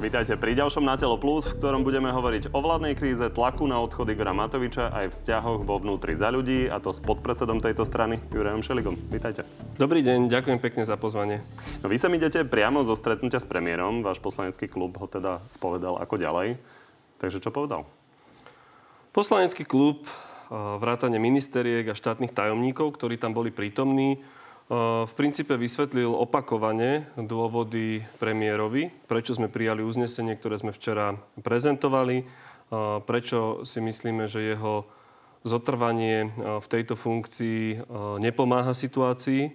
Vítajte pri ďalšom Na telo plus, v ktorom budeme hovoriť o vládnej kríze, tlaku na odchod Igora Matoviča aj vzťahoch vo vnútri za ľudí, a to s podpredsedom tejto strany, Jurajom Šeligom. Vítajte. Dobrý deň, ďakujem pekne za pozvanie. No, vy sa idete priamo zo stretnutia s premiérom, váš poslanecký klub ho teda spovedal ako ďalej. Takže čo povedal? Poslanecký klub, vrátane ministeriek a štátnych tajomníkov, ktorí tam boli prítomní, v princípe vysvetlil opakovane dôvody premiérovi, prečo sme prijali uznesenie, ktoré sme včera prezentovali, prečo si myslíme, že jeho zotrvanie v tejto funkcii nepomáha situácii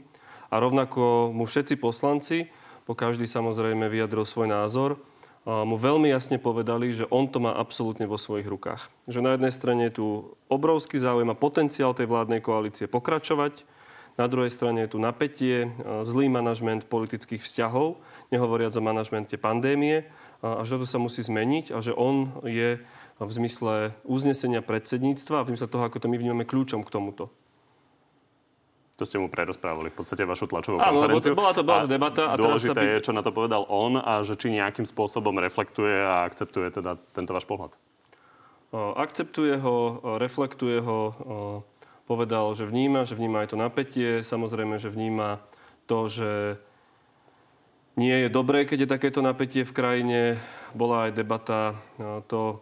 a rovnako mu všetci poslanci, po každý samozrejme vyjadril svoj názor, mu veľmi jasne povedali, že on to má absolútne vo svojich rukách. Že na jednej strane je tu obrovský záujem a potenciál tej vládnej koalície pokračovať, na druhej strane je tu napätie, e, zlý manažment politických vzťahov, nehovoriac o manažmente pandémie, a že to sa musí zmeniť a že on je v zmysle uznesenia predsedníctva a v zmysle toho, ako to my vnímame kľúčom k tomuto. To ste mu prerozprávali v podstate vašu tlačovú Áno, konferenciu. bola to bola debata. A dôležité by... je, čo na to povedal on a že či nejakým spôsobom reflektuje a akceptuje teda tento váš pohľad. Akceptuje ho, reflektuje ho povedal, že vníma, že vníma aj to napätie, samozrejme, že vníma to, že nie je dobré, keď je takéto napätie v krajine. Bola aj debata e, to,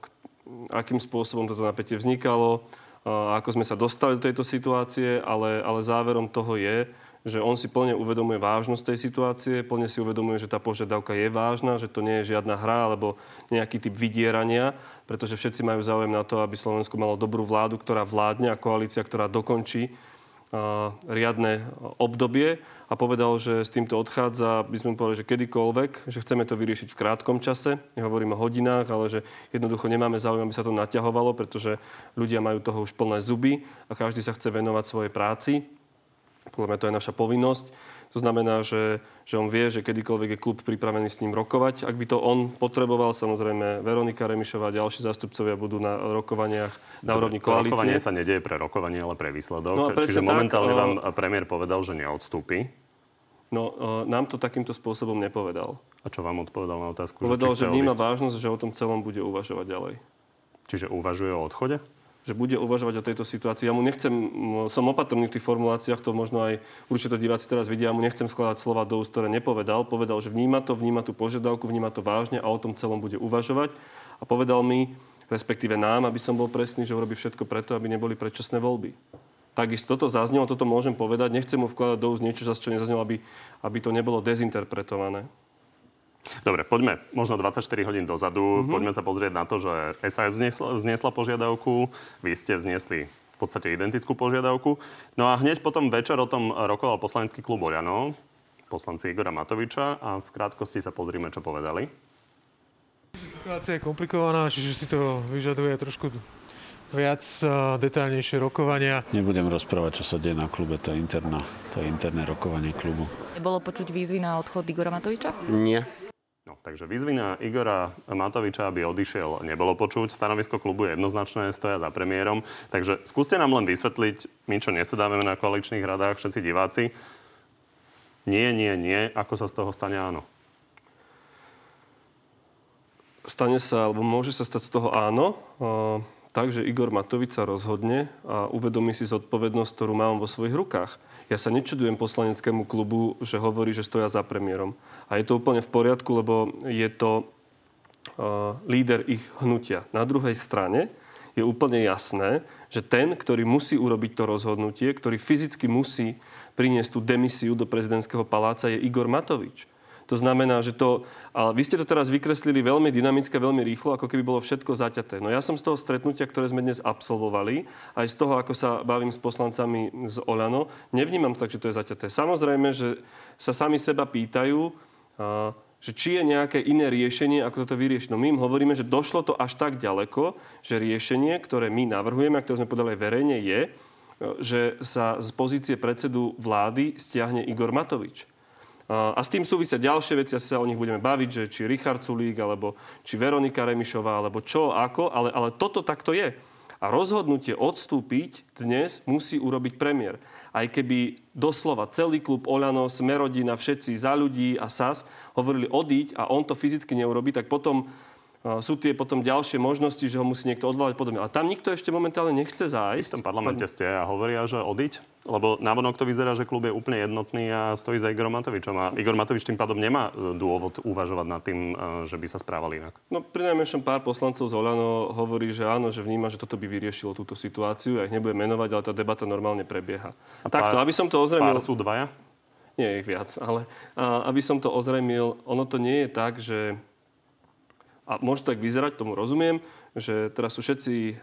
akým spôsobom toto napätie vznikalo, e, ako sme sa dostali do tejto situácie, ale, ale záverom toho je, že on si plne uvedomuje vážnosť tej situácie, plne si uvedomuje, že tá požiadavka je vážna, že to nie je žiadna hra alebo nejaký typ vydierania, pretože všetci majú záujem na to, aby Slovensko malo dobrú vládu, ktorá vládne a koalícia, ktorá dokončí riadne obdobie a povedal, že s týmto odchádza, by sme povedali, že kedykoľvek, že chceme to vyriešiť v krátkom čase. Nehovorím o hodinách, ale že jednoducho nemáme záujem, aby sa to naťahovalo, pretože ľudia majú toho už plné zuby a každý sa chce venovať svojej práci. Podľa mňa to je naša povinnosť. To znamená, že, že on vie, že kedykoľvek je klub pripravený s ním rokovať. Ak by to on potreboval, samozrejme Veronika Remišová a ďalší zástupcovia budú na rokovaniach na úrovni koalície. Rokovanie sa nedieje pre rokovanie, ale pre výsledok. No Čiže tak, momentálne vám premiér povedal, že neodstúpi. No, nám to takýmto spôsobom nepovedal. A čo vám odpovedal na otázku? Povedal, že, že vníma vážnosť, že o tom celom bude uvažovať ďalej. Čiže uvažuje o odchode? Že bude uvažovať o tejto situácii. Ja mu nechcem, som opatrný v tých formuláciách, to možno aj určite diváci teraz vidia, ja mu nechcem skladať slova do úst, ktoré nepovedal. Povedal, že vníma to, vníma tú požiadavku, vníma to vážne a o tom celom bude uvažovať. A povedal mi, respektíve nám, aby som bol presný, že urobí všetko preto, aby neboli predčasné voľby. Takisto toto zaznelo, toto môžem povedať. Nechcem mu vkladať do úst niečo, čo nezaznelo, aby, aby to nebolo dezinterpretované. Dobre, poďme možno 24 hodín dozadu. Mm-hmm. Poďme sa pozrieť na to, že SAS vznesla, vznesla požiadavku, vy ste vznesli v podstate identickú požiadavku. No a hneď potom večer o tom rokoval poslanecký klub Oľano, poslanci Igora Matoviča a v krátkosti sa pozrime, čo povedali. Situácia je komplikovaná, čiže si to vyžaduje trošku viac detaľnejšie rokovania. Nebudem rozprávať, čo sa deje na klube, to je, interná, to je interné rokovanie klubu. Bolo počuť výzvy na odchod Igora Matoviča? Nie. No, takže výzvy na Igora Matoviča, aby odišiel, nebolo počuť. Stanovisko klubu je jednoznačné, stoja za premiérom. Takže skúste nám len vysvetliť, my čo nesedáme na koaličných radách, všetci diváci, nie, nie, nie, ako sa z toho stane áno? Stane sa, alebo môže sa stať z toho áno, tak, že Igor Matovič sa rozhodne a uvedomí si zodpovednosť, ktorú mám vo svojich rukách. Ja sa nečudujem poslaneckému klubu, že hovorí, že stoja za premiérom. A je to úplne v poriadku, lebo je to uh, líder ich hnutia. Na druhej strane je úplne jasné, že ten, ktorý musí urobiť to rozhodnutie, ktorý fyzicky musí priniesť tú demisiu do prezidentského paláca, je Igor Matovič. To znamená, že to... Ale vy ste to teraz vykreslili veľmi dynamicky, veľmi rýchlo, ako keby bolo všetko zaťaté. No ja som z toho stretnutia, ktoré sme dnes absolvovali, aj z toho, ako sa bavím s poslancami z Olano, nevnímam tak, že to je zaťaté. Samozrejme, že sa sami seba pýtajú, že či je nejaké iné riešenie, ako toto vyriešiť. No my im hovoríme, že došlo to až tak ďaleko, že riešenie, ktoré my navrhujeme a ktoré sme podali aj verejne, je, že sa z pozície predsedu vlády stiahne Igor Matovič. A s tým súvisia ďalšie veci, asi sa o nich budeme baviť, že či Richard Sulík, alebo či Veronika Remišová, alebo čo, ako, ale, ale toto takto je. A rozhodnutie odstúpiť dnes musí urobiť premiér. aj keby doslova celý klub Oľano, Smerodina, všetci za ľudí a SAS hovorili odiť a on to fyzicky neurobi, tak potom sú tie potom ďalšie možnosti, že ho musí niekto odvolať podobne. A tam nikto ešte momentálne nechce zájsť. V tom parlamente ste a hovoria, že odiť? Lebo navonok to vyzerá, že klub je úplne jednotný a stojí za Igor Matovičom. A Igor Matovič tým pádom nemá e, dôvod uvažovať nad tým, e, že by sa správali inak. No pri najmenšom pár poslancov z Olano hovorí, že áno, že vníma, že toto by vyriešilo túto situáciu. Ja ich nebudem menovať, ale tá debata normálne prebieha. A Takto, aby som to ozrejmil... Pár sú dvaja? Nie, ich viac, ale a, aby som to ozrejmil, ono to nie je tak, že a môže tak vyzerať, tomu rozumiem, že teraz sú všetci e,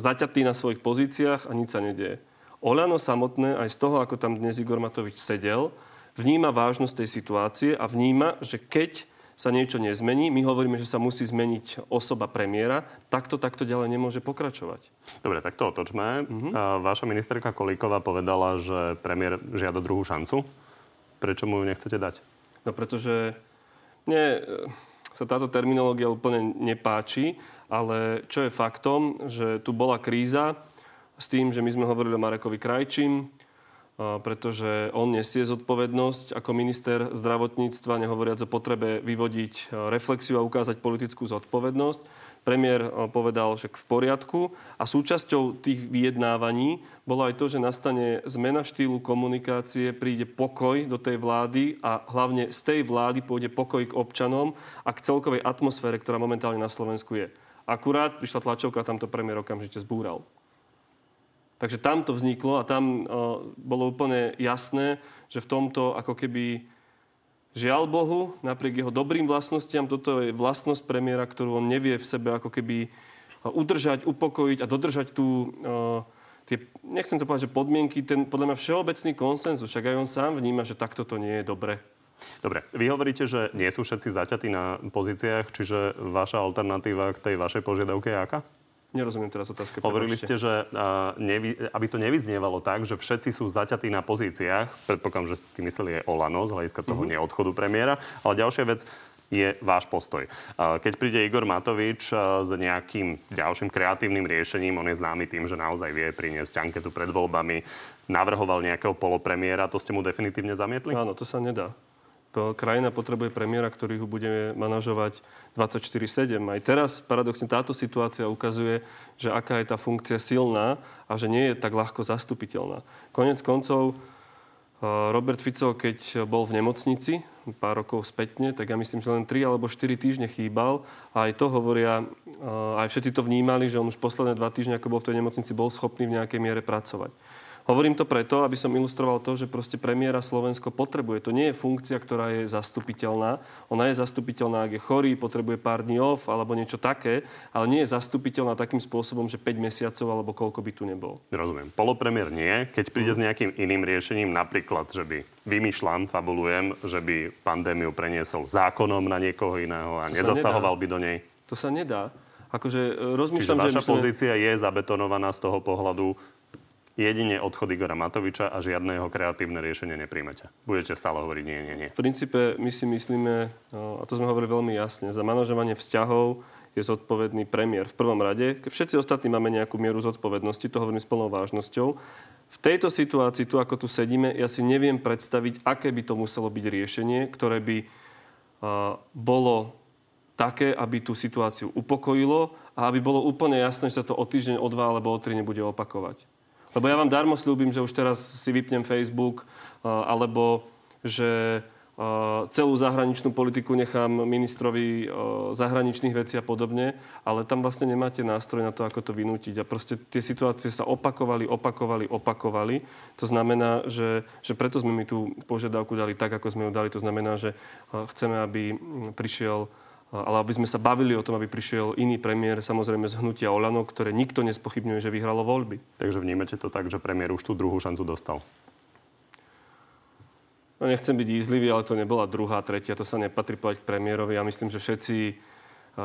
zaťatí na svojich pozíciách a nič sa nedieje. Oľano samotné, aj z toho, ako tam dnes Igor Matovič sedel, vníma vážnosť tej situácie a vníma, že keď sa niečo nezmení, my hovoríme, že sa musí zmeniť osoba premiéra, takto, takto ďalej nemôže pokračovať. Dobre, tak to otočme. Uh-huh. Vaša ministerka Kolíková povedala, že premiér žiada druhú šancu. Prečo mu ju nechcete dať? No pretože nie, sa táto terminológia úplne nepáči, ale čo je faktom, že tu bola kríza s tým, že my sme hovorili o Marekovi Krajčím, pretože on nesie zodpovednosť ako minister zdravotníctva, nehovoriac o potrebe vyvodiť reflexiu a ukázať politickú zodpovednosť premiér eh, povedal, že v poriadku. A súčasťou tých vyjednávaní bolo aj to, že nastane zmena štýlu komunikácie, príde pokoj do tej vlády a hlavne z tej vlády pôjde pokoj k občanom a k celkovej atmosfére, ktorá momentálne na Slovensku je. Akurát prišla tlačovka a tam premiér okamžite zbúral. Takže tam to vzniklo a tam uh, bolo úplne jasné, že v tomto ako keby Žiaľ Bohu, napriek jeho dobrým vlastnostiam, toto je vlastnosť premiéra, ktorú on nevie v sebe ako keby udržať, upokojiť a dodržať tú, uh, tie, nechcem to povedať, že podmienky, ten podľa mňa všeobecný konsenzus, však aj on sám vníma, že takto to nie je dobre. Dobre, vy hovoríte, že nie sú všetci zaťatí na pozíciách, čiže vaša alternatíva k tej vašej požiadavke je aká? Nerozumiem teraz otázke. Hovorili ste, že uh, nevy, aby to nevyznievalo tak, že všetci sú zaťatí na pozíciách. Predpokladám, že ste tým mysleli aj Olano z hľadiska toho mm-hmm. neodchodu premiéra. Ale ďalšia vec, je váš postoj. Keď príde Igor Matovič s nejakým ďalším kreatívnym riešením, on je známy tým, že naozaj vie priniesť anketu pred voľbami, navrhoval nejakého polopremiéra, to ste mu definitívne zamietli? Áno, to sa nedá. Krajina potrebuje premiéra, ktorý ho bude manažovať 24-7. Aj teraz paradoxne táto situácia ukazuje, že aká je tá funkcia silná a že nie je tak ľahko zastupiteľná. Konec koncov, eh, Robert Fico, keď bol v nemocnici pár rokov spätne, tak ja myslím, že len 3 alebo 4 týždne chýbal. A aj to hovoria, eh, aj všetci to vnímali, že on už posledné dva týždne, ako bol v tej nemocnici, bol schopný v nejakej miere pracovať. Hovorím to preto, aby som ilustroval to, že proste premiéra Slovensko potrebuje. To nie je funkcia, ktorá je zastupiteľná. Ona je zastupiteľná, ak je chorý, potrebuje pár dní off alebo niečo také, ale nie je zastupiteľná takým spôsobom, že 5 mesiacov alebo koľko by tu nebol. Rozumiem. Polopremiér nie. Keď príde s nejakým iným riešením, napríklad, že by vymýšľam, fabulujem, že by pandémiu preniesol zákonom na niekoho iného a to nezasahoval by do nej. To sa nedá. Akože e, rozmýšľam, Čiže vaša že pozícia je zabetonovaná z toho pohľadu, jedine odchod Igora Matoviča a žiadne jeho kreatívne riešenie nepríjmete. Budete stále hovoriť nie, nie, nie. V princípe my si myslíme, no, a to sme hovorili veľmi jasne, za manažovanie vzťahov je zodpovedný premiér v prvom rade. Všetci ostatní máme nejakú mieru zodpovednosti, to hovorím s plnou vážnosťou. V tejto situácii, tu ako tu sedíme, ja si neviem predstaviť, aké by to muselo byť riešenie, ktoré by uh, bolo také, aby tú situáciu upokojilo a aby bolo úplne jasné, že sa to o týždeň, o dva alebo o tri nebude opakovať. Lebo ja vám darmo slúbim, že už teraz si vypnem Facebook, alebo že celú zahraničnú politiku nechám ministrovi zahraničných vecí a podobne, ale tam vlastne nemáte nástroj na to, ako to vynútiť. A proste tie situácie sa opakovali, opakovali, opakovali. To znamená, že, že preto sme mi tú požiadavku dali tak, ako sme ju dali. To znamená, že chceme, aby prišiel ale aby sme sa bavili o tom, aby prišiel iný premiér, samozrejme z hnutia Olano, ktoré nikto nespochybňuje, že vyhralo voľby. Takže vnímate to tak, že premiér už tú druhú šancu dostal? No nechcem byť ízlivý, ale to nebola druhá, tretia, to sa nepatrí povedať k premiérovi. Ja myslím, že všetci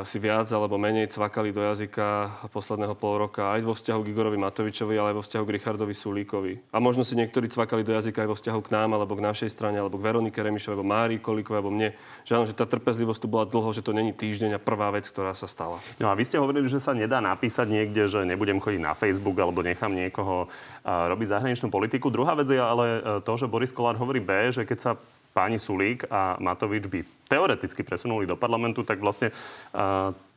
si viac alebo menej cvakali do jazyka posledného pol roka aj vo vzťahu k Igorovi Matovičovi, ale aj vo vzťahu k Richardovi Sulíkovi. A možno si niektorí cvakali do jazyka aj vo vzťahu k nám, alebo k našej strane, alebo k Veronike Remišovej, alebo Márii Kolíkovej, alebo mne. Že áno, že tá trpezlivosť tu bola dlho, že to není týždeň a prvá vec, ktorá sa stala. No a vy ste hovorili, že sa nedá napísať niekde, že nebudem chodiť na Facebook alebo nechám niekoho robiť zahraničnú politiku. Druhá vec je ale e, to, že Boris Kolár hovorí B, že keď sa páni Sulík a Matovič by teoreticky presunuli do parlamentu, tak vlastne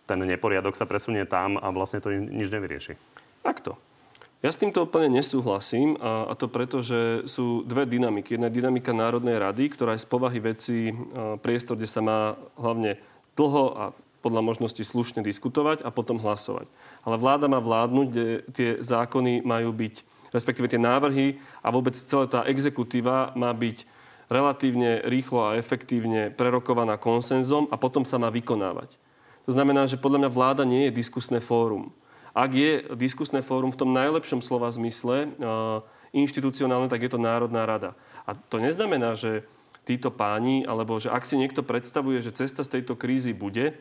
ten neporiadok sa presunie tam a vlastne to nič nevyrieši. Takto. Ja s týmto úplne nesúhlasím a, a to preto, že sú dve dynamiky. Jedna je dynamika Národnej rady, ktorá je z povahy veci priestor, kde sa má hlavne dlho a podľa možnosti slušne diskutovať a potom hlasovať. Ale vláda má vládnuť, kde tie zákony majú byť, respektíve tie návrhy a vôbec celá tá exekutíva má byť relatívne rýchlo a efektívne prerokovaná konsenzom a potom sa má vykonávať. To znamená, že podľa mňa vláda nie je diskusné fórum. Ak je diskusné fórum v tom najlepšom slova zmysle inštitucionálne, tak je to Národná rada. A to neznamená, že títo páni, alebo že ak si niekto predstavuje, že cesta z tejto krízy bude,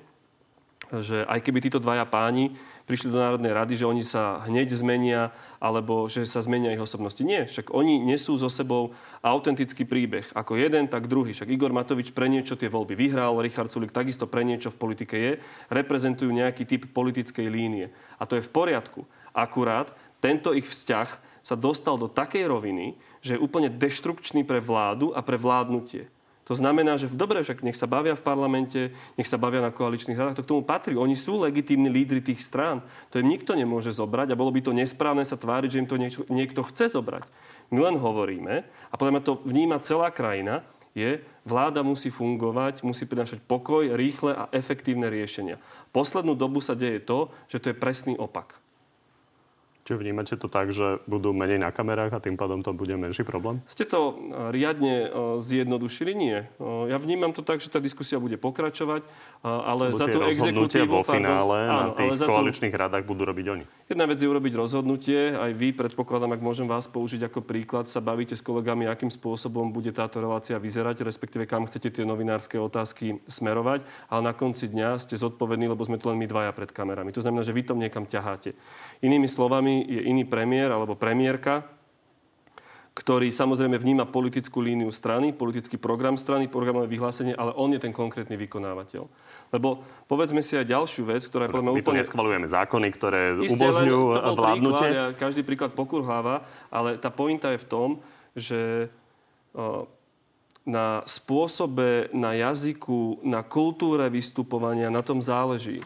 že aj keby títo dvaja páni prišli do Národnej rady, že oni sa hneď zmenia alebo že sa zmenia ich osobnosti. Nie, však oni nesú so sebou autentický príbeh. Ako jeden, tak druhý. Však Igor Matovič pre niečo tie voľby vyhral, Richard Sulik takisto pre niečo v politike je, reprezentujú nejaký typ politickej línie. A to je v poriadku. Akurát tento ich vzťah sa dostal do takej roviny, že je úplne deštrukčný pre vládu a pre vládnutie. To znamená, že v dobre, však nech sa bavia v parlamente, nech sa bavia na koaličných radách, to k tomu patrí. Oni sú legitímni lídry tých strán. To im nikto nemôže zobrať a bolo by to nesprávne sa tváriť, že im to niekto, chce zobrať. My len hovoríme, a podľa to vníma celá krajina, je, vláda musí fungovať, musí prinášať pokoj, rýchle a efektívne riešenia. Poslednú dobu sa deje to, že to je presný opak. Čiže vnímate to tak, že budú menej na kamerách a tým pádom to bude menší problém? Ste to e, riadne e, zjednodušili? Nie. E, ja vnímam to tak, že tá diskusia bude pokračovať, ale Budú za to exekutívu... vo finále áno, na tých koaličných tú... radách budú robiť oni. Jedna vec je urobiť rozhodnutie. Aj vy, predpokladám, ak môžem vás použiť ako príklad, sa bavíte s kolegami, akým spôsobom bude táto relácia vyzerať, respektíve kam chcete tie novinárske otázky smerovať. Ale na konci dňa ste zodpovední, lebo sme tu len my dvaja pred kamerami. To znamená, že vy tom niekam ťaháte. Inými slovami, je iný premiér alebo premiérka, ktorý samozrejme vníma politickú líniu strany, politický program strany, programové vyhlásenie, ale on je ten konkrétny vykonávateľ. Lebo povedzme si aj ďalšiu vec, ktorá je podľa úplne... My neschvalujeme zákony, ktoré Isté, umožňujú vládnutie. Príklad, ja každý príklad pokurháva, ale tá pointa je v tom, že na spôsobe, na jazyku, na kultúre vystupovania, na tom záleží.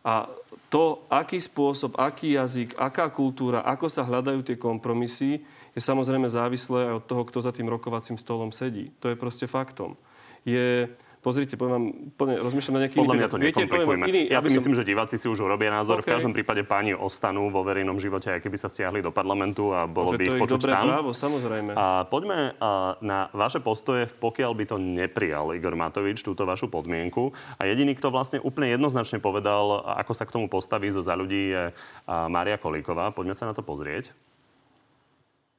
A to, aký spôsob, aký jazyk, aká kultúra, ako sa hľadajú tie kompromisy, je samozrejme závislé aj od toho, kto za tým rokovacím stolom sedí. To je proste faktom. Je, Pozrite, poviem vám, plne rozmýšľam na nejaký Podľa mňa to nekomplikujme. Iný, ja si myslím, som... že diváci si už urobia názor. Okay. V každom prípade páni ostanú vo verejnom živote, aj keby sa stiahli do parlamentu a bolo by ich počuť tam. právo, samozrejme. A poďme na vaše postoje, pokiaľ by to neprijal Igor Matovič, túto vašu podmienku. A jediný, kto vlastne úplne jednoznačne povedal, ako sa k tomu postaví zo za ľudí, je Mária Kolíková. Poďme sa na to pozrieť.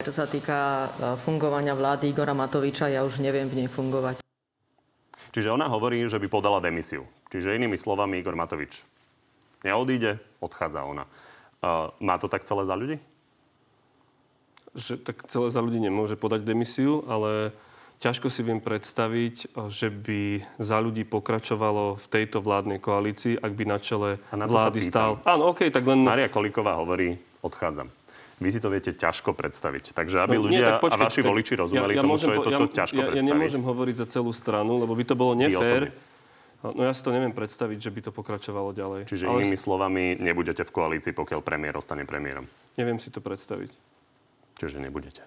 Čo sa týka fungovania vlády Igora Matoviča, ja už neviem v nej fungovať. Čiže ona hovorí, že by podala demisiu. Čiže inými slovami Igor Matovič neodíde, odchádza ona. Uh, má to tak celé za ľudí? Že tak celé za ľudí nemôže podať demisiu, ale ťažko si viem predstaviť, že by za ľudí pokračovalo v tejto vládnej koalícii, ak by na čele na vlády stál. Áno, OK, tak len... Maria Kolíková hovorí, odchádzam. Vy si to viete ťažko predstaviť. Takže aby no, ľudia nie, tak počkej, a vaši tak, voliči rozumeli ja, ja tomu, čo je toto ja, ťažko ja, predstaviť. Ja nemôžem hovoriť za celú stranu, lebo by to bolo nefér. No ja si to neviem predstaviť, že by to pokračovalo ďalej. Čiže Ale inými slovami, nebudete v koalícii, pokiaľ premiér ostane premiérom. Neviem si to predstaviť. Čiže nebudete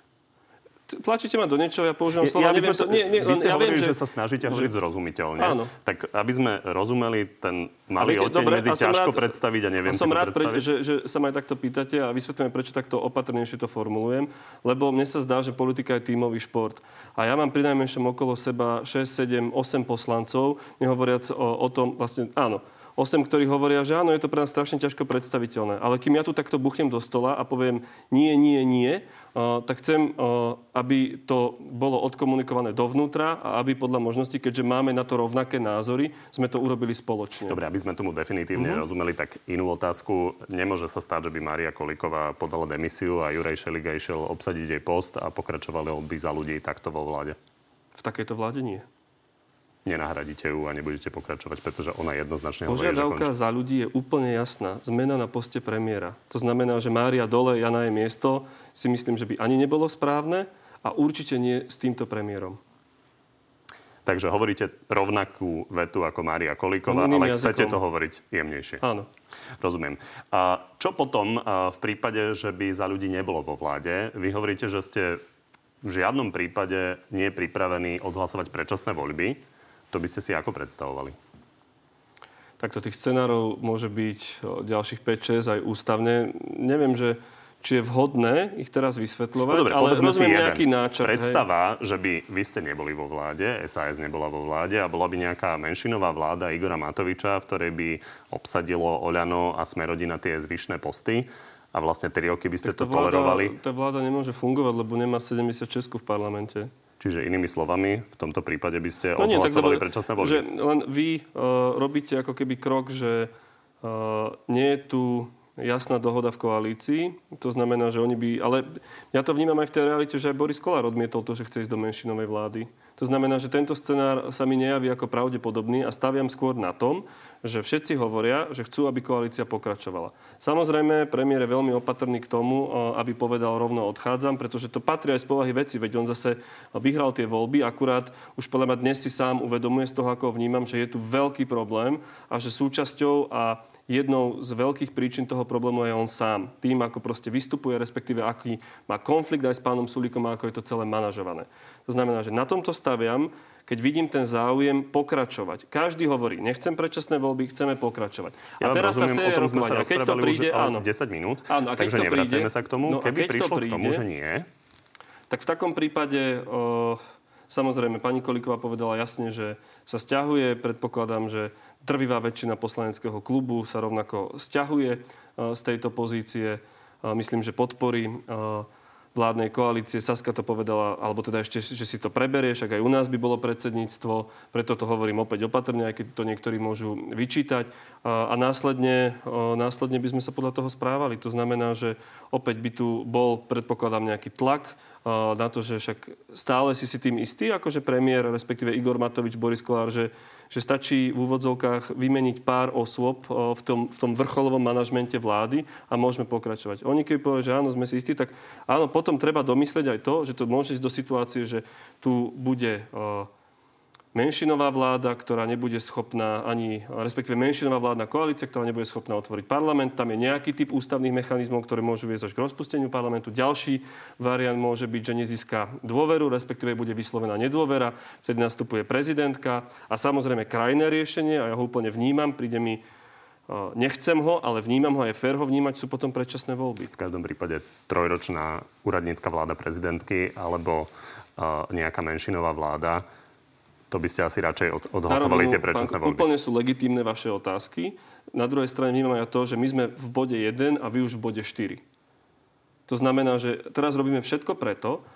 tlačíte ma do niečoho, ja používam slova, ja, neviem, to, nie, nie, vy ste ja hovorili, viem, že, že sa snažíte že... hovoriť zrozumiteľne. Áno. Tak aby sme rozumeli ten malý oteň dobre, medzi ťažko rád, predstaviť a neviem a som rád, pre, že, že sa ma aj takto pýtate a vysvetľujem, prečo takto opatrnejšie to formulujem, lebo mne sa zdá, že politika je tímový šport. A ja mám pri najmenšom okolo seba 6, 7, 8 poslancov, nehovoriac o, o tom, vlastne, áno, 8, ktorí hovoria, že áno, je to pre nás strašne ťažko predstaviteľné. Ale kým ja tu takto buchnem do stola a poviem nie, nie, nie, tak chcem, aby to bolo odkomunikované dovnútra a aby podľa možností, keďže máme na to rovnaké názory, sme to urobili spoločne. Dobre, aby sme tomu definitívne uh-huh. rozumeli, tak inú otázku. Nemôže sa stať, že by Maria Kolíková podala demisiu a Juraj Šeliga išiel obsadiť jej post a pokračovali by za ľudí takto vo vláde? V takejto vláde nie nenahradíte ju a nebudete pokračovať, pretože ona jednoznačne Požiadavka za ľudí je úplne jasná. Zmena na poste premiéra. To znamená, že Mária dole, ja na jej miesto, si myslím, že by ani nebolo správne a určite nie s týmto premiérom. Takže hovoríte rovnakú vetu ako Mária Kolíková, ale jazykom. chcete to hovoriť jemnejšie. Áno. Rozumiem. A čo potom v prípade, že by za ľudí nebolo vo vláde? Vy hovoríte, že ste v žiadnom prípade nie pripravení odhlasovať predčasné voľby. To by ste si ako predstavovali? Takto tých scenárov môže byť ďalších 5-6 aj ústavne. Neviem, že či je vhodné ich teraz vysvetľovať, no dobre, ale rozumiem nejaký náčrt. Predstava, hej. že by vy ste neboli vo vláde, SAS nebola vo vláde a bola by nejaká menšinová vláda Igora Matoviča, v ktorej by obsadilo Oľano a Smerodina tie zvyšné posty a vlastne 3 roky by ste tak to vláda, tolerovali. Tá vláda nemôže fungovať, lebo nemá 76 v parlamente. Čiže inými slovami, v tomto prípade by ste no odhlasovali nie, predčasné voľby. Že len vy uh, robíte ako keby krok, že uh, nie je tu jasná dohoda v koalícii. To znamená, že oni by... Ale ja to vnímam aj v tej realite, že aj Boris Kolár odmietol to, že chce ísť do menšinovej vlády. To znamená, že tento scenár sa mi nejaví ako pravdepodobný a staviam skôr na tom, že všetci hovoria, že chcú, aby koalícia pokračovala. Samozrejme, premiér je veľmi opatrný k tomu, aby povedal rovno odchádzam, pretože to patrí aj z povahy veci, veď on zase vyhral tie voľby, akurát už podľa dnes si sám uvedomuje z toho, ako vnímam, že je tu veľký problém a že súčasťou a jednou z veľkých príčin toho problému je on sám. Tým, ako proste vystupuje, respektíve aký má konflikt aj s pánom Sulíkom a ako je to celé manažované. To znamená, že na tomto staviam, keď vidím ten záujem pokračovať. Každý hovorí, nechcem predčasné voľby, chceme pokračovať. Ja a teraz rozumiem, tá séria o tom sme sa keď to príde, už áno. 10 minút, áno, a keď takže to príde, sa k tomu. No, Keby prišlo príde, k tomu, že nie, tak v takom prípade, o, samozrejme, pani Kolíková povedala jasne, že sa stiahuje. Predpokladám, že drvivá väčšina poslaneckého klubu sa rovnako stiahuje z tejto pozície. Myslím, že podporí vládnej koalície. Saska to povedala, alebo teda ešte, že si to preberie, však aj u nás by bolo predsedníctvo, preto to hovorím opäť opatrne, aj keď to niektorí môžu vyčítať. A, a následne, následne by sme sa podľa toho správali. To znamená, že opäť by tu bol, predpokladám, nejaký tlak na to, že však stále si si tým istý, akože premiér, respektíve Igor Matovič, Boris Kolár, že že stačí v úvodzovkách vymeniť pár osôb v tom, v tom vrcholovom manažmente vlády a môžeme pokračovať. Oni keď povedali, že áno, sme si istí, tak áno, potom treba domyslieť aj to, že to môže ísť do situácie, že tu bude menšinová vláda, ktorá nebude schopná ani, respektíve menšinová vládna koalícia, ktorá nebude schopná otvoriť parlament. Tam je nejaký typ ústavných mechanizmov, ktoré môžu viesť až k rozpusteniu parlamentu. Ďalší variant môže byť, že nezíska dôveru, respektíve bude vyslovená nedôvera. Vtedy nastupuje prezidentka a samozrejme krajné riešenie, a ja ho úplne vnímam, príde mi Nechcem ho, ale vnímam ho, aj fér ho vnímať, sú potom predčasné voľby. V každom prípade trojročná úradnícka vláda prezidentky alebo nejaká menšinová vláda to by ste asi radšej odhlasovali tie predčasné voľby. Úplne sú legitímne vaše otázky. Na druhej strane vnímam aj to, že my sme v bode 1 a vy už v bode 4. To znamená, že teraz robíme všetko preto,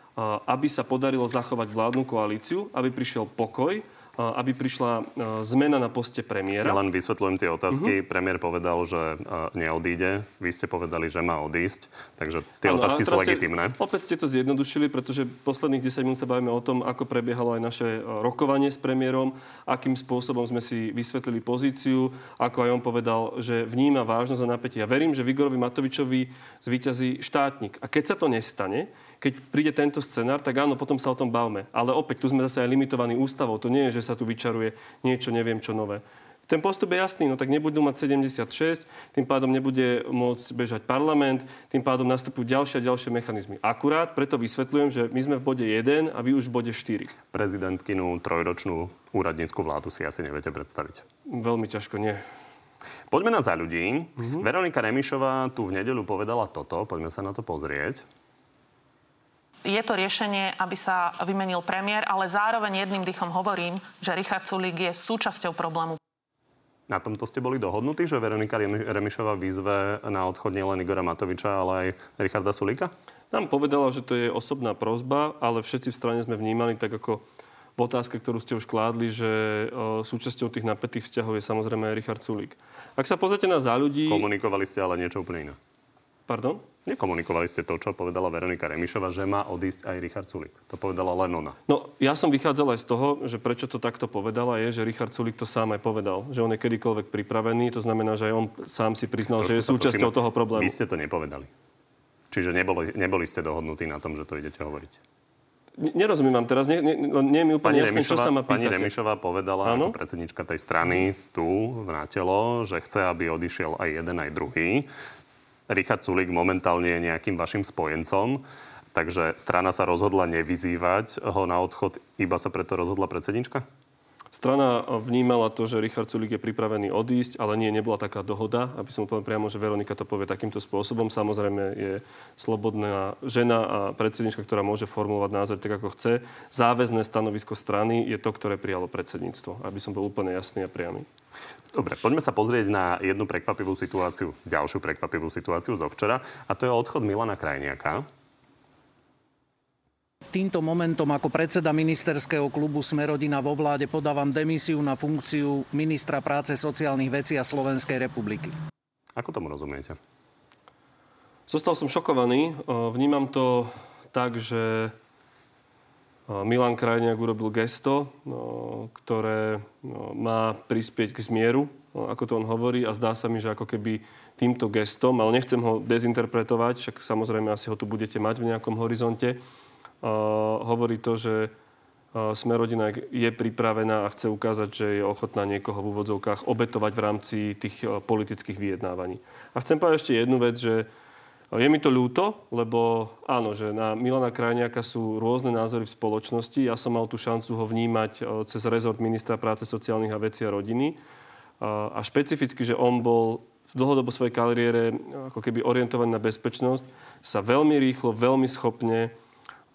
aby sa podarilo zachovať vládnu koalíciu, aby prišiel pokoj aby prišla zmena na poste premiéra. Ja len vysvetľujem tie otázky. Uh-huh. Premiér povedal, že neodíde. Vy ste povedali, že má odísť. Takže tie ano, otázky sú legitimné. Opäť ste to zjednodušili, pretože posledných 10 minút sa bavíme o tom, ako prebiehalo aj naše rokovanie s premiérom, akým spôsobom sme si vysvetlili pozíciu, ako aj on povedal, že vníma vážnosť a napätie. Ja verím, že Vigorovi Matovičovi zvíťazí štátnik. A keď sa to nestane, keď príde tento scenár, tak áno, potom sa o tom bavme. Ale opäť, tu sme zase aj limitovaní ústavou. To nie je, že sa tu vyčaruje niečo, neviem čo nové. Ten postup je jasný, no tak nebudú mať 76, tým pádom nebude môcť bežať parlament, tým pádom nastupujú ďalšie a ďalšie mechanizmy. Akurát preto vysvetľujem, že my sme v bode 1 a vy už v bode 4. Prezidentkinu trojročnú úradnícku vládu si asi neviete predstaviť. Veľmi ťažko nie. Poďme na za ľudí. Mm-hmm. Veronika Remišová tu v nedelu povedala toto, poďme sa na to pozrieť je to riešenie, aby sa vymenil premiér, ale zároveň jedným dýchom hovorím, že Richard Sulík je súčasťou problému. Na tomto ste boli dohodnutí, že Veronika Remišová výzve na odchod nielen Igora Matoviča, ale aj Richarda Sulíka? nám povedala, že to je osobná prozba, ale všetci v strane sme vnímali tak ako v otázke, ktorú ste už kládli, že súčasťou tých napätých vzťahov je samozrejme Richard Sulík. Ak sa pozrite na za ľudí... Komunikovali ste ale niečo úplne iné. Pardon? Nekomunikovali ste to, čo povedala Veronika Remišova, že má odísť aj Richard Sulik. To povedala len ona. No, ja som vychádzal aj z toho, že prečo to takto povedala, je, že Richard Sulik to sám aj povedal. Že on je kedykoľvek pripravený, to znamená, že aj on sám si priznal, Trošku že je súčasťou toho problému. Vy ste to nepovedali. Čiže neboli, neboli ste dohodnutí na tom, že to idete hovoriť. Nerozumiem vám teraz, nie, nie, nie je mi úplne Pani jasné, čo sa ma pani pýtate. Remišová povedala Áno? ako predsednička tej strany tu na telo, že chce, aby odišiel aj jeden, aj druhý. Richard Sulik momentálne je nejakým vašim spojencom, takže strana sa rozhodla nevyzývať ho na odchod, iba sa preto rozhodla predsednička? Strana vnímala to, že Richard Sulik je pripravený odísť, ale nie, nebola taká dohoda, aby som povedal priamo, že Veronika to povie takýmto spôsobom. Samozrejme je slobodná žena a predsednička, ktorá môže formulovať názor tak, ako chce. Záväzné stanovisko strany je to, ktoré prijalo predsedníctvo, aby som bol úplne jasný a priamy. Dobre, poďme sa pozrieť na jednu prekvapivú situáciu, ďalšiu prekvapivú situáciu zo včera, a to je odchod Milana Krajniaka. Týmto momentom ako predseda ministerského klubu Smerodina vo vláde podávam demisiu na funkciu ministra práce, sociálnych vecí a Slovenskej republiky. Ako tomu rozumiete? Zostal som šokovaný. Vnímam to tak, že Milan Krajniak urobil gesto, o, ktoré o, má prispieť k zmieru, o, ako to on hovorí, a zdá sa mi, že ako keby týmto gestom, ale nechcem ho dezinterpretovať, však samozrejme asi ho tu budete mať v nejakom horizonte, hovorí to, že o, Smerodina je pripravená a chce ukázať, že je ochotná niekoho v úvodzovkách obetovať v rámci tých o, politických vyjednávaní. A chcem povedať ešte jednu vec, že je mi to ľúto, lebo áno, že na Milana Krajniaka sú rôzne názory v spoločnosti. Ja som mal tú šancu ho vnímať e, cez rezort ministra práce, sociálnych a vecí a rodiny. A a špecificky, že on bol v dlhodobo svojej kariére e, ako keby orientovaný na bezpečnosť, sa veľmi rýchlo, veľmi schopne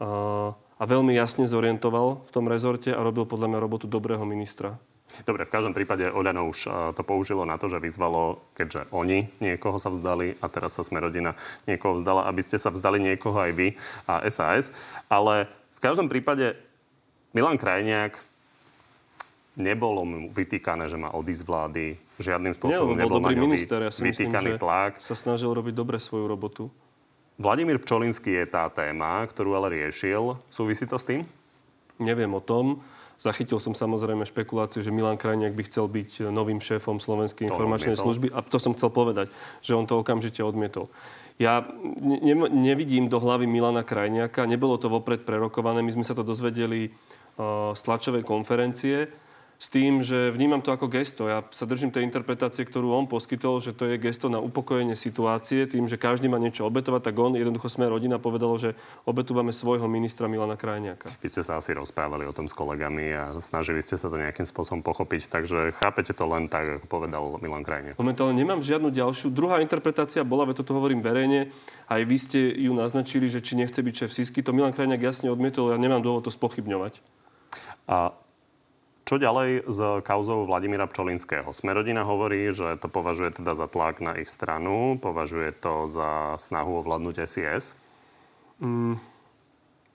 a veľmi jasne zorientoval v tom rezorte a robil podľa mňa robotu dobrého ministra. Dobre, v každom prípade Oľano už to použilo na to, že vyzvalo, keďže oni niekoho sa vzdali a teraz sa Smerodina niekoho vzdala, aby ste sa vzdali niekoho aj vy a SAS. Ale v každom prípade Milan Krajniak nebolo mu vytýkané, že má odísť z vlády. Žiadnym Nie, spôsobom lebo bol nebol dobrý na minister. Ja si myslím, vytýkaný že tlak. sa snažil robiť dobre svoju robotu. Vladimír Pčolinský je tá téma, ktorú ale riešil. Súvisí to s tým? Neviem o tom. Zachytil som samozrejme špekuláciu, že Milan Krajniak by chcel byť novým šéfom Slovenskej To informačnej odmietol. služby a to som chcel povedať, že on to okamžite odmietol. Ja ne, ne, nevidím do hlavy Milana Krajniaka, nebolo to vopred prerokované, my sme sa to dozvedeli uh, z tlačovej konferencie s tým, že vnímam to ako gesto. Ja sa držím tej interpretácie, ktorú on poskytol, že to je gesto na upokojenie situácie, tým, že každý má niečo obetovať, tak on, jednoducho sme rodina, povedalo, že obetúvame svojho ministra Milana Krajniaka. Vy ste sa asi rozprávali o tom s kolegami a snažili ste sa to nejakým spôsobom pochopiť, takže chápete to len tak, ako povedal Milan Krajniak. Momentálne nemám žiadnu ďalšiu. Druhá interpretácia bola, veď toto hovorím verejne, aj vy ste ju naznačili, že či nechce byť šéf Sisky. To Milan Krajniak jasne odmietol, ja nemám dôvod to spochybňovať. A čo ďalej s kauzou Vladimíra Pčolinského? Smerodina hovorí, že to považuje teda za tlak na ich stranu, považuje to za snahu ovládnuť SIS.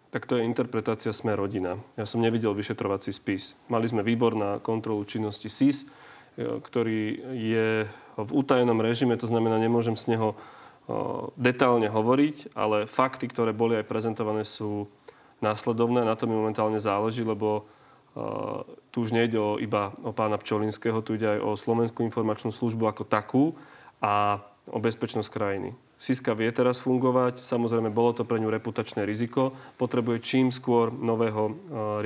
Tak to je interpretácia Sme rodina. Ja som nevidel vyšetrovací spis. Mali sme výbor na kontrolu činnosti SIS, e, ktorý je v utajenom režime, to znamená, nemôžem z neho e, detálne hovoriť, ale fakty, ktoré boli aj prezentované, sú následovné. Na to mi momentálne záleží, lebo tu už nejde o, iba o pána Pčolinského, tu ide aj o Slovenskú informačnú službu ako takú a o bezpečnosť krajiny. Siska vie teraz fungovať, samozrejme bolo to pre ňu reputačné riziko, potrebuje čím skôr nového e,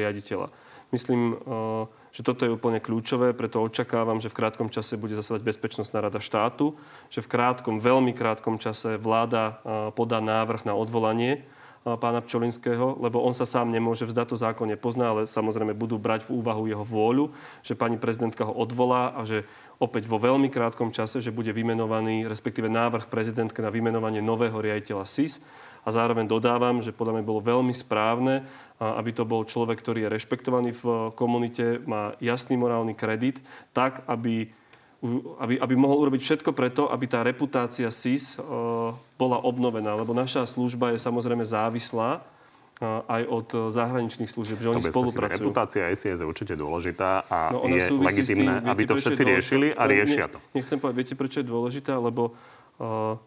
riaditeľa. Myslím, e, že toto je úplne kľúčové, preto očakávam, že v krátkom čase bude zasadať Bezpečnostná rada štátu, že v krátkom, veľmi krátkom čase vláda e, podá návrh na odvolanie pána Pčolinského, lebo on sa sám nemôže vzdať, to zákon nepozná, ale samozrejme budú brať v úvahu jeho vôľu, že pani prezidentka ho odvolá a že opäť vo veľmi krátkom čase, že bude vymenovaný, respektíve návrh prezidentke na vymenovanie nového riaditeľa SIS. A zároveň dodávam, že podľa mňa bolo veľmi správne, aby to bol človek, ktorý je rešpektovaný v komunite, má jasný morálny kredit, tak, aby aby, aby mohol urobiť všetko preto, aby tá reputácia SIS bola obnovená. Lebo naša služba je samozrejme závislá aj od zahraničných služieb, že oni spolupracujú. Reputácia SIS je určite dôležitá a no, je legitimné, tým, aby to všetci riešili a riešia to. Nechcem povedať, viete, prečo je dôležitá, lebo uh,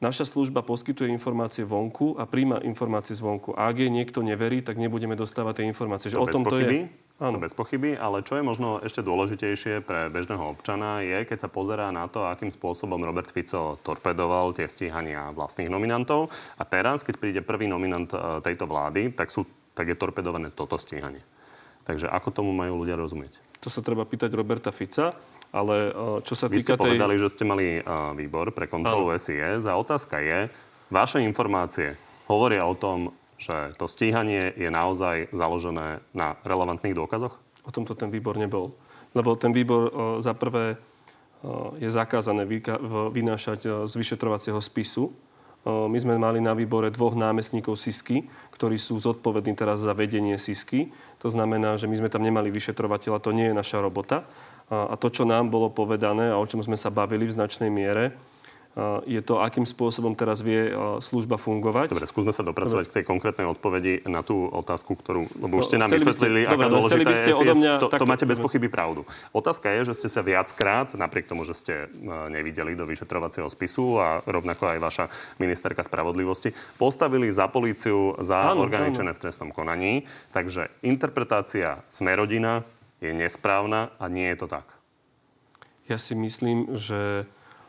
naša služba poskytuje informácie vonku a príjma informácie zvonku. A ak jej niekto neverí, tak nebudeme dostávať tie informácie. Že to o tom to je. Áno. Bez pochyby, ale čo je možno ešte dôležitejšie pre bežného občana je, keď sa pozerá na to, akým spôsobom Robert Fico torpedoval tie stíhania vlastných nominantov. A teraz, keď príde prvý nominant e, tejto vlády, tak, sú, tak je torpedované toto stíhanie. Takže ako tomu majú ľudia rozumieť? To sa treba pýtať Roberta Fica. Ale e, čo sa Vy týka ste tej... povedali, že ste mali e, výbor pre kontrolu SIS a otázka je, vaše informácie hovoria o tom, že to stíhanie je naozaj založené na relevantných dôkazoch? O tomto ten výbor nebol. Lebo ten výbor za prvé je zakázané vynášať z vyšetrovacieho spisu. My sme mali na výbore dvoch námestníkov SISky, ktorí sú zodpovední teraz za vedenie SISky. To znamená, že my sme tam nemali vyšetrovateľa, to nie je naša robota. A to, čo nám bolo povedané a o čom sme sa bavili v značnej miere, je to, akým spôsobom teraz vie služba fungovať. Dobre, skúsme sa dopracovať Dobre. k tej konkrétnej odpovedi na tú otázku, ktorú, lebo už ste nám vysvetlili, ste, aká dôležitá je SIS. To, to máte bez pochyby pravdu. Otázka je, že ste sa viackrát, napriek tomu, že ste nevideli do vyšetrovacieho spisu a rovnako aj vaša ministerka spravodlivosti, postavili za políciu za áno, organičené áno. v trestnom konaní. Takže interpretácia Smerodina je nesprávna a nie je to tak. Ja si myslím, že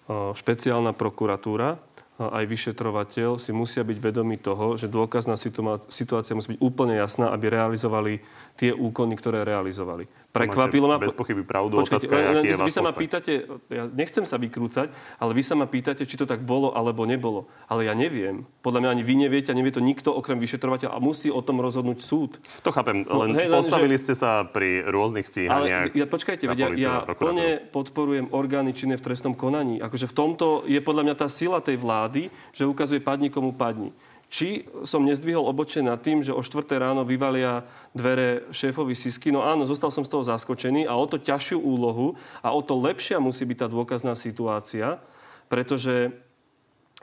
špeciálna prokuratúra aj vyšetrovateľ si musia byť vedomí toho, že dôkazná situácia musí byť úplne jasná, aby realizovali tie úkony, ktoré realizovali. Prekvapilo ma... Bez pochyby pravdu. Počkajte, Otázka je, aký je vy sa ma pýtate, ja nechcem sa vykrúcať, ale vy sa ma pýtate, či to tak bolo alebo nebolo. Ale ja neviem. Podľa mňa ani vy neviete a nevie to nikto okrem vyšetrovateľa a musí o tom rozhodnúť súd. To chápem, no, len hej, postavili že... ste sa pri rôznych stíhaniach. Ale ja, počkajte, vedia, ja plne podporujem orgány činné v trestnom konaní. Akože v tomto je podľa mňa tá sila tej vlády, že ukazuje padni komu padni. Či som nezdvihol obočie nad tým, že o 4 ráno vyvalia dvere šéfovi Sisky. No áno, zostal som z toho zaskočený a o to ťažšiu úlohu a o to lepšia musí byť tá dôkazná situácia, pretože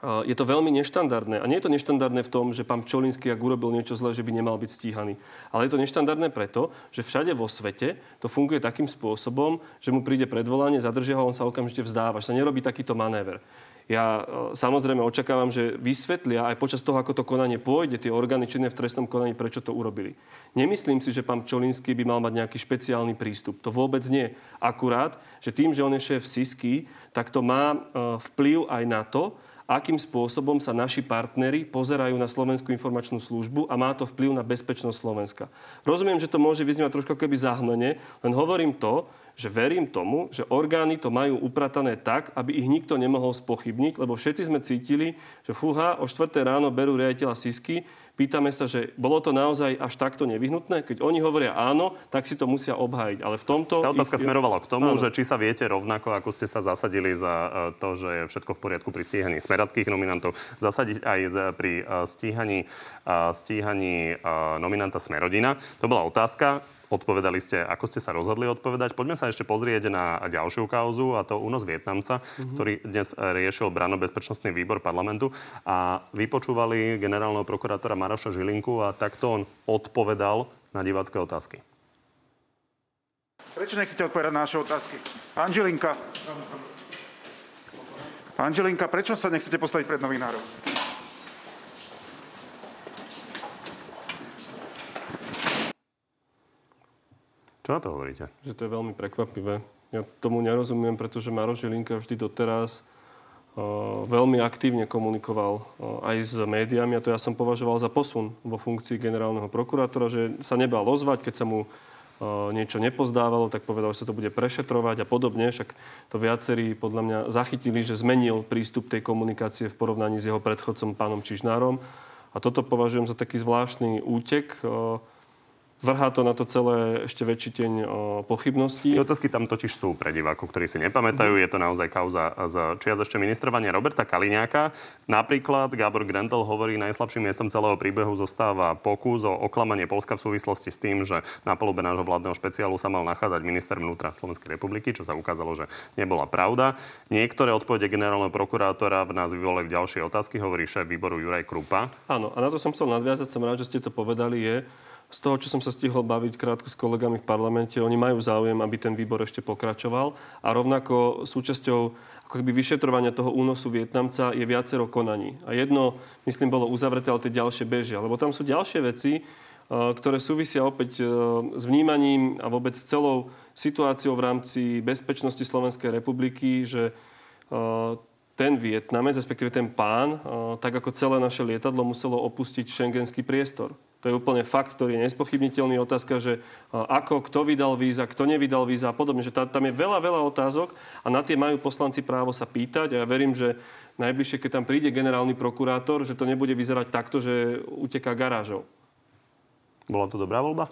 je to veľmi neštandardné. A nie je to neštandardné v tom, že pán Čolinský, ak urobil niečo zlé, že by nemal byť stíhaný. Ale je to neštandardné preto, že všade vo svete to funguje takým spôsobom, že mu príde predvolanie, zadržia ho, on sa okamžite vzdáva, že sa nerobí takýto manéver. Ja e, samozrejme očakávam, že vysvetlia aj počas toho, ako to konanie pôjde, tie orgány činné v trestnom konaní, prečo to urobili. Nemyslím si, že pán Čolinský by mal mať nejaký špeciálny prístup. To vôbec nie. Akurát, že tým, že on je šéf SISky, tak to má e, vplyv aj na to, akým spôsobom sa naši partnery pozerajú na Slovenskú informačnú službu a má to vplyv na bezpečnosť Slovenska. Rozumiem, že to môže vyznievať trošku keby zahnene, len hovorím to, že verím tomu, že orgány to majú upratané tak, aby ich nikto nemohol spochybniť, lebo všetci sme cítili, že fúha, o 4 ráno berú riaditeľa Sisky, pýtame sa, že bolo to naozaj až takto nevyhnutné? Keď oni hovoria áno, tak si to musia obhájiť. Ale v tomto... Tá otázka ich... smerovala k tomu, áno. že či sa viete rovnako, ako ste sa zasadili za e, to, že je všetko v poriadku pri stíhaní smerackých nominantov, zasadiť aj pri e, stíhaní, e, stíhaní nominanta Smerodina. To bola otázka. Odpovedali ste, ako ste sa rozhodli odpovedať. Poďme sa ešte pozrieť na ďalšiu kauzu, a to únos Vietnamca, mm-hmm. ktorý dnes riešil Brano-bezpečnostný výbor parlamentu a vypočúvali generálneho prokurátora Maroša Žilinku a takto on odpovedal na divácké otázky. Prečo nechcete odpovedať na naše otázky? Angelinka. Angelinka, prečo sa nechcete postaviť pred novinárov? Čo na to hovoríte? Že to je veľmi prekvapivé. Ja tomu nerozumiem, pretože Maroš Žilinka vždy doteraz uh, veľmi aktívne komunikoval uh, aj s médiami a to ja som považoval za posun vo funkcii generálneho prokurátora, že sa nebal ozvať, keď sa mu uh, niečo nepozdávalo, tak povedal, že sa to bude prešetrovať a podobne. Však to viacerí podľa mňa zachytili, že zmenil prístup tej komunikácie v porovnaní s jeho predchodcom pánom Čižnárom. A toto považujem za taký zvláštny útek. Vrhá to na to celé ešte väčší teň pochybností. Tie otázky tam totiž sú pre divákov, ktorí si nepamätajú. Je to naozaj kauza z čias ešte ministrovania Roberta Kaliňáka. Napríklad Gábor Grendel hovorí, najslabším miestom celého príbehu zostáva pokus o oklamanie Polska v súvislosti s tým, že na polube nášho vládneho špeciálu sa mal nachádzať minister vnútra Slovenskej republiky, čo sa ukázalo, že nebola pravda. Niektoré odpovede generálneho prokurátora v nás vyvolali ďalšie otázky, hovorí šéf výboru Juraj Krupa. Áno, a na to som chcel nadviazať, som rád, že ste to povedali, je, z toho, čo som sa stihol baviť krátko s kolegami v parlamente, oni majú záujem, aby ten výbor ešte pokračoval a rovnako súčasťou ako keby vyšetrovania toho únosu Vietnamca je viacero konaní. A jedno, myslím, bolo uzavreté, ale tie ďalšie bežia. Lebo tam sú ďalšie veci, e, ktoré súvisia opäť e, s vnímaním a vôbec celou situáciou v rámci bezpečnosti Slovenskej republiky, že e, ten Vietnamec, respektíve ten pán, tak ako celé naše lietadlo muselo opustiť šengenský priestor. To je úplne fakt, ktorý je nespochybniteľný. Otázka, že ako, kto vydal víza, kto nevydal víza a podobne. Že tam je veľa, veľa otázok a na tie majú poslanci právo sa pýtať a ja verím, že najbližšie, keď tam príde generálny prokurátor, že to nebude vyzerať takto, že uteká garážou. Bola to dobrá voľba?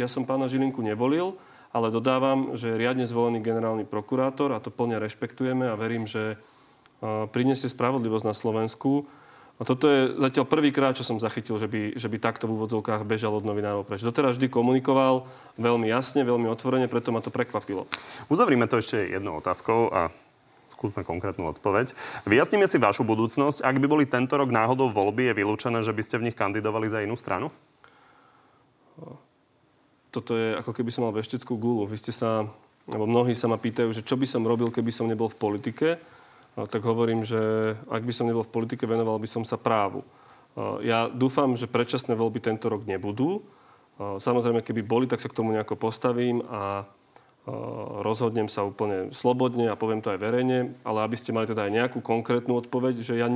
Ja som pána Žilinku nevolil, ale dodávam, že riadne zvolený generálny prokurátor a to plne rešpektujeme a verím, že prinesie spravodlivosť na Slovensku a toto je zatiaľ prvýkrát, čo som zachytil, že by, že by takto v úvodzovkách bežal od novinárov preč. Doteraz vždy komunikoval veľmi jasne, veľmi otvorene, preto ma to prekvapilo. Uzavrime to ešte jednou otázkou a skúsme konkrétnu odpoveď. Vyjasníme si vašu budúcnosť. Ak by boli tento rok náhodou voľby, je vylúčené, že by ste v nich kandidovali za inú stranu? Toto je ako keby som mal vešteckú gulu. Vy ste sa, alebo mnohí sa ma pýtajú, že čo by som robil, keby som nebol v politike tak hovorím, že ak by som nebol v politike, venoval by som sa právu. Ja dúfam, že predčasné voľby tento rok nebudú. Samozrejme, keby boli, tak sa k tomu nejako postavím a rozhodnem sa úplne slobodne a poviem to aj verejne, ale aby ste mali teda aj nejakú konkrétnu odpoveď, že ja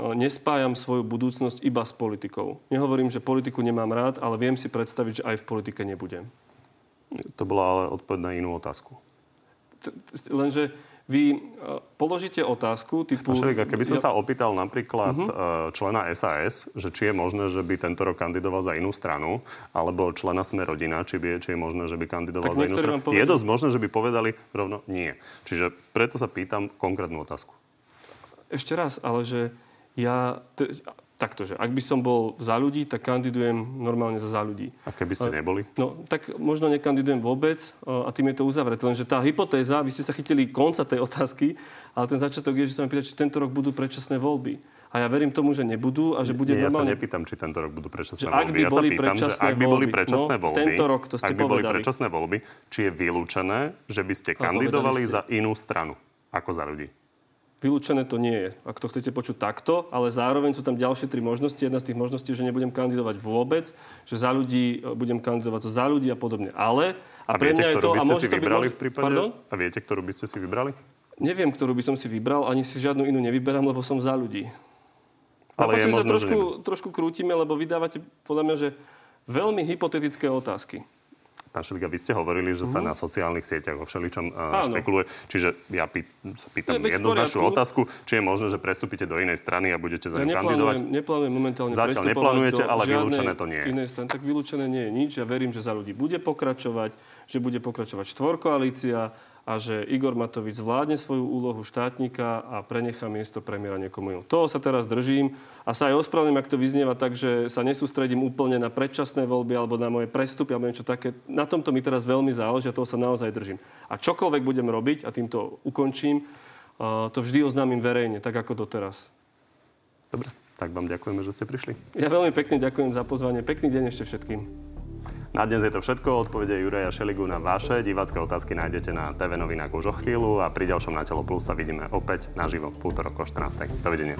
nespájam svoju budúcnosť iba s politikou. Nehovorím, že politiku nemám rád, ale viem si predstaviť, že aj v politike nebudem. To bola ale odpoveď na inú otázku. Lenže vy e, položíte otázku typu... Šelika, keby som ja... sa opýtal napríklad uh-huh. člena SAS, že či je možné, že by tento rok kandidoval za inú stranu, alebo člena Sme rodina, či, by, či je možné, že by kandidoval tak za inú stranu. Povedali... Je dosť možné, že by povedali rovno nie. Čiže preto sa pýtam konkrétnu otázku. Ešte raz, ale že ja takto, že ak by som bol za ľudí, tak kandidujem normálne za za ľudí. A keby ste neboli? No, tak možno nekandidujem vôbec a tým je to uzavreté. Lenže tá hypotéza, vy ste sa chytili konca tej otázky, ale ten začiatok je, že sa mi pýta, či tento rok budú predčasné voľby. A ja verím tomu, že nebudú a že bude Nie, normálne... Ja sa nepýtam, či tento rok budú predčasné voľby. Ak by ja boli sa pýtam, že ak by boli predčasné no, voľby, tento rok, to ste ak by povedali. boli predčasné voľby, či je vylúčené, že by ste kandidovali za inú stranu ako za ľudí? Vylúčené to nie je, ak to chcete počuť takto, ale zároveň sú tam ďalšie tri možnosti. Jedna z tých možností je, že nebudem kandidovať vôbec, že za ľudí e, budem kandidovať za ľudí a podobne. Ale a, a pre viete, mňa je to... A si vybrali byť, v prípade? Pardon? A viete, ktorú by ste si vybrali? Neviem, ktorú by som si vybral, ani si žiadnu inú nevyberám, lebo som za ľudí. Ale je možno, trošku, trošku krútime, lebo vydávate podľa mňa, že veľmi hypotetické otázky. Pán Šeliga, vy ste hovorili, že sa mm. na sociálnych sieťach vo všeličom uh, špekuluje. Čiže ja pý, sa pýtam ja, jednoznačnú otázku, či je možné, že prestúpite do inej strany a budete za ja ňu kandidovať? Neplánujem momentálne Zatiaľ neplánujete, ale vylúčené to nie je. Inej strany. Tak vylúčené nie je nič. Ja verím, že za ľudí bude pokračovať, že bude pokračovať štvorkoalícia a že Igor Matovič zvládne svoju úlohu štátnika a prenechá miesto premiéra niekomu inému. Toho sa teraz držím a sa aj ospravedlňujem, ak to vyznieva tak, že sa nesústredím úplne na predčasné voľby alebo na moje prestupy alebo niečo také. Na tomto mi teraz veľmi záleží a toho sa naozaj držím. A čokoľvek budem robiť, a týmto ukončím, to vždy oznámim verejne, tak ako doteraz. Dobre, tak vám ďakujeme, že ste prišli. Ja veľmi pekne ďakujem za pozvanie. Pekný deň ešte všetkým. Na dnes je to všetko. Odpovede Juraja Šeligu na vaše divácké otázky nájdete na TV novinách už o chvíľu a pri ďalšom Na telo plus sa vidíme opäť naživo v útorok o 14. Dovidenia.